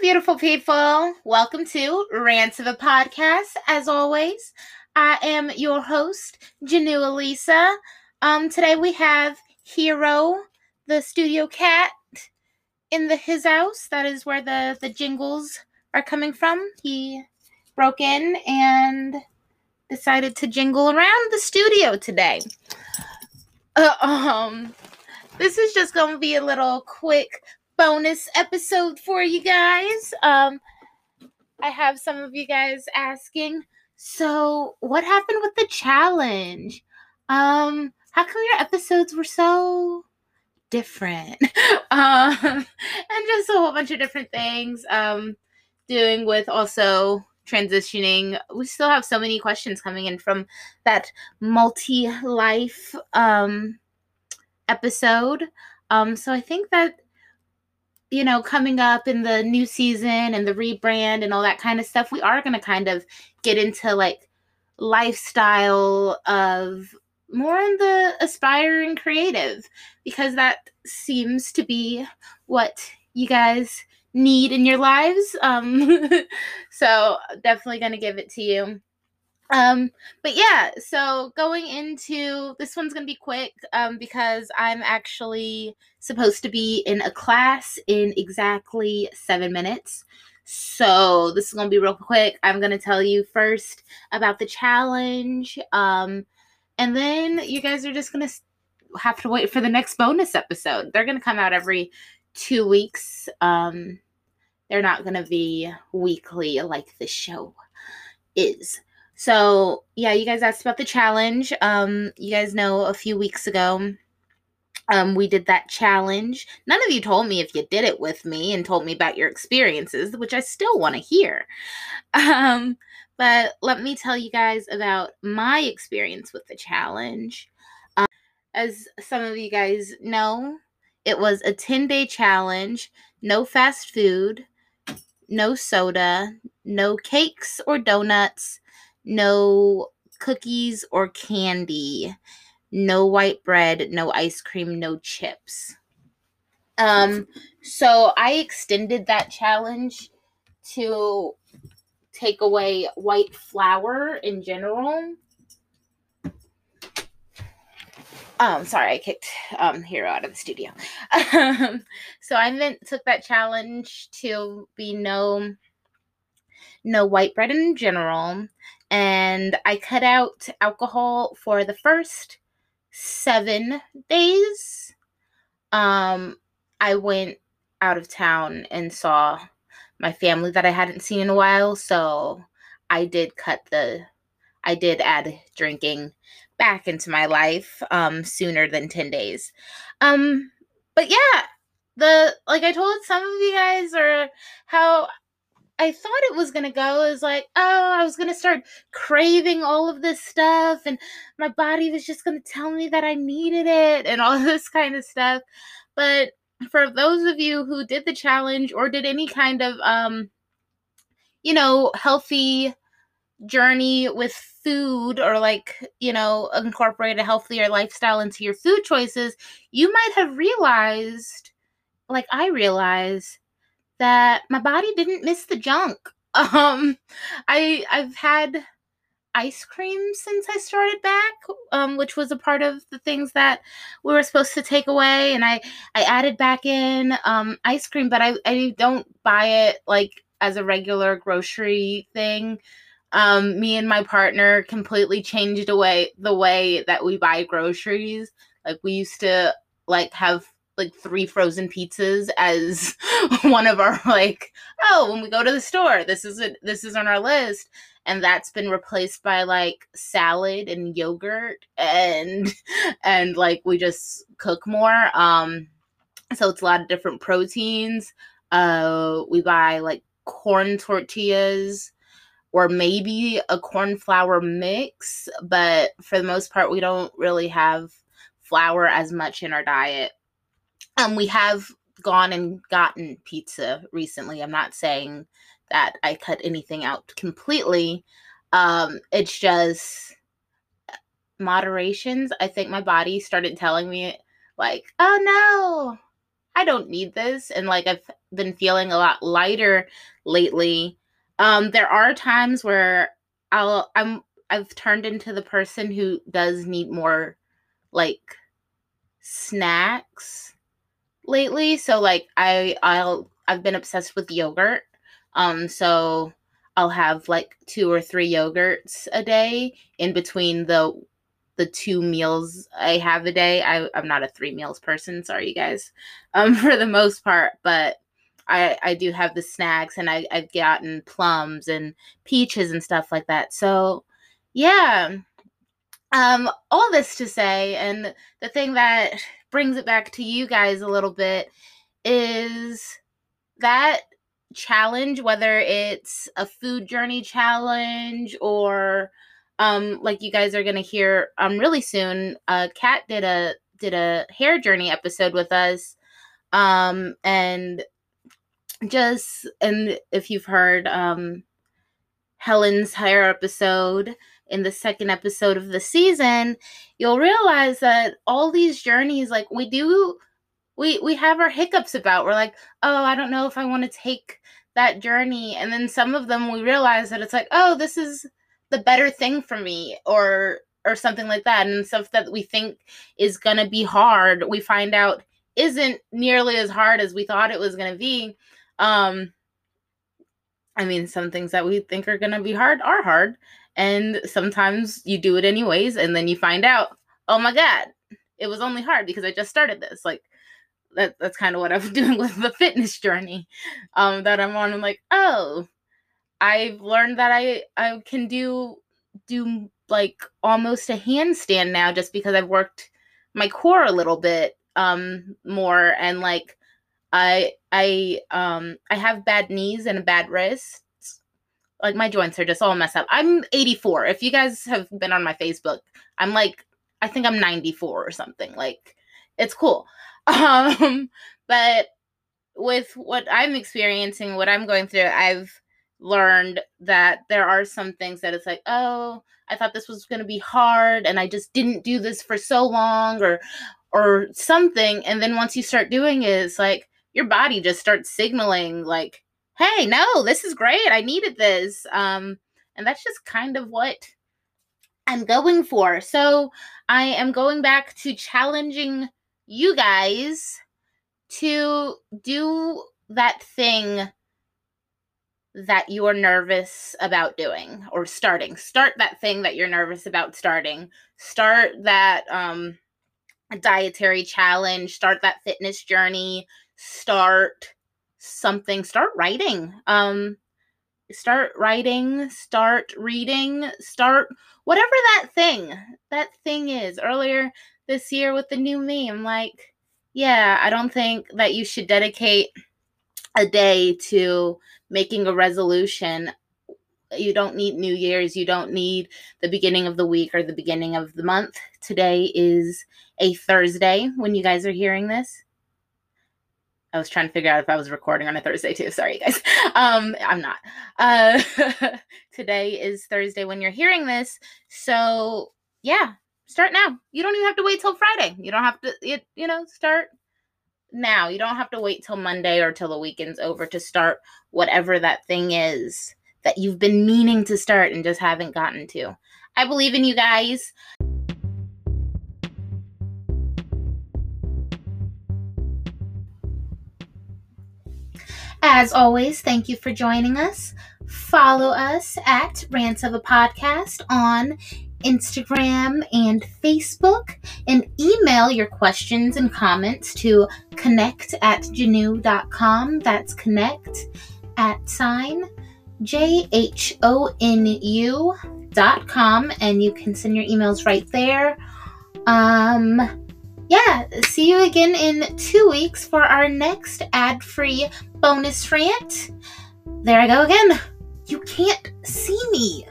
beautiful people. Welcome to Rants of a Podcast. As always, I am your host, Jhonu Alicia. Um, today we have Hero, the studio cat, in the his house. That is where the the jingles are coming from. He broke in and decided to jingle around the studio today. Uh, um, this is just going to be a little quick bonus episode for you guys. Um, I have some of you guys asking, so what happened with the challenge? Um, how come your episodes were so different? um, and just a whole bunch of different things. Um, doing with also transitioning. We still have so many questions coming in from that multi life um episode. Um, so I think that you know, coming up in the new season and the rebrand and all that kind of stuff, we are going to kind of get into like lifestyle of more in the aspiring creative because that seems to be what you guys need in your lives. Um, so definitely going to give it to you. Um, but yeah, so going into this one's gonna be quick um, because I'm actually supposed to be in a class in exactly seven minutes. So this is gonna be real quick. I'm gonna tell you first about the challenge, um, and then you guys are just gonna have to wait for the next bonus episode. They're gonna come out every two weeks. Um, they're not gonna be weekly like the show is. So yeah, you guys asked about the challenge. Um, you guys know a few weeks ago, um, we did that challenge. None of you told me if you did it with me and told me about your experiences, which I still want to hear. Um, but let me tell you guys about my experience with the challenge. Um, as some of you guys know, it was a 10 day challenge, no fast food, no soda, no cakes or donuts, no cookies or candy, no white bread, no ice cream, no chips. Um, so I extended that challenge to take away white flour in general. Um, sorry, I kicked um Hero out of the studio. Um, so I meant took that challenge to be no no white bread in general, and I cut out alcohol for the first seven days. Um, I went out of town and saw my family that I hadn't seen in a while, so I did cut the, I did add drinking back into my life um, sooner than 10 days. Um, but yeah, the, like I told some of you guys, or how I thought it was gonna go is like, oh, I was gonna start craving all of this stuff, and my body was just gonna tell me that I needed it and all this kind of stuff. But for those of you who did the challenge or did any kind of um, you know, healthy journey with food or like, you know, incorporate a healthier lifestyle into your food choices, you might have realized, like I realized, that my body didn't miss the junk. Um, I I've had ice cream since I started back, um, which was a part of the things that we were supposed to take away, and I I added back in um, ice cream, but I I don't buy it like as a regular grocery thing. Um, me and my partner completely changed away the way that we buy groceries. Like we used to like have like three frozen pizzas as one of our like oh when we go to the store this is it this is on our list. And that's been replaced by like salad and yogurt and and like we just cook more um so it's a lot of different proteins. Uh we buy like corn tortillas or maybe a corn flour mix but for the most part we don't really have flour as much in our diet um, we have gone and gotten pizza recently. I'm not saying that I cut anything out completely. Um, it's just moderations. I think my body started telling me, like, oh no, I don't need this. And like I've been feeling a lot lighter lately. Um, there are times where I'll I'm I've turned into the person who does need more like snacks lately. So like I I'll I've been obsessed with yogurt. Um so I'll have like two or three yogurts a day in between the the two meals I have a day. I, I'm not a three meals person, sorry you guys, um, for the most part, but I, I do have the snacks and I, I've gotten plums and peaches and stuff like that. So yeah. Um, all this to say, and the thing that brings it back to you guys a little bit is that challenge, whether it's a food journey challenge or um like you guys are gonna hear um really soon, uh Kat did a did a hair journey episode with us. Um and just and if you've heard um Helen's hair episode in the second episode of the season, you'll realize that all these journeys, like we do we we have our hiccups about. We're like, oh, I don't know if I want to take that journey. And then some of them we realize that it's like, oh, this is the better thing for me, or or something like that. And stuff that we think is gonna be hard, we find out isn't nearly as hard as we thought it was gonna be. Um I mean, some things that we think are gonna be hard are hard. And sometimes you do it anyways, and then you find out, oh my God, it was only hard because I just started this. Like that that's kind of what I'm doing with the fitness journey um that I'm on. I'm like, oh, I've learned that I I can do do like almost a handstand now just because I've worked my core a little bit um more and like I I um I have bad knees and a bad wrist. Like my joints are just all messed up. I'm 84. If you guys have been on my Facebook, I'm like I think I'm 94 or something. Like it's cool. Um, but with what I'm experiencing, what I'm going through, I've learned that there are some things that it's like, oh, I thought this was going to be hard and I just didn't do this for so long or or something and then once you start doing it it's like your body just starts signaling like hey no this is great i needed this um and that's just kind of what i'm going for so i am going back to challenging you guys to do that thing that you're nervous about doing or starting. Start that thing that you're nervous about starting. Start that um dietary challenge, start that fitness journey, start something, start writing. Um start writing, start reading, start whatever that thing that thing is. Earlier this year with the new me. I'm like, yeah, I don't think that you should dedicate a day to making a resolution. You don't need New Year's. You don't need the beginning of the week or the beginning of the month. Today is a Thursday when you guys are hearing this. I was trying to figure out if I was recording on a Thursday too. Sorry, guys. Um, I'm not. Uh, today is Thursday when you're hearing this. So, yeah, start now. You don't even have to wait till Friday. You don't have to, you, you know, start now. You don't have to wait till Monday or till the weekend's over to start whatever that thing is that you've been meaning to start and just haven't gotten to. I believe in you guys. As always, thank you for joining us. Follow us at Rants of a Podcast on Instagram, and Facebook, and email your questions and comments to connect at jhonu.com. That's connect at sign J H O N U dot com, and you can send your emails right there. Um, yeah, see you again in two weeks for our next ad free bonus rant. There I go again. You can't see me.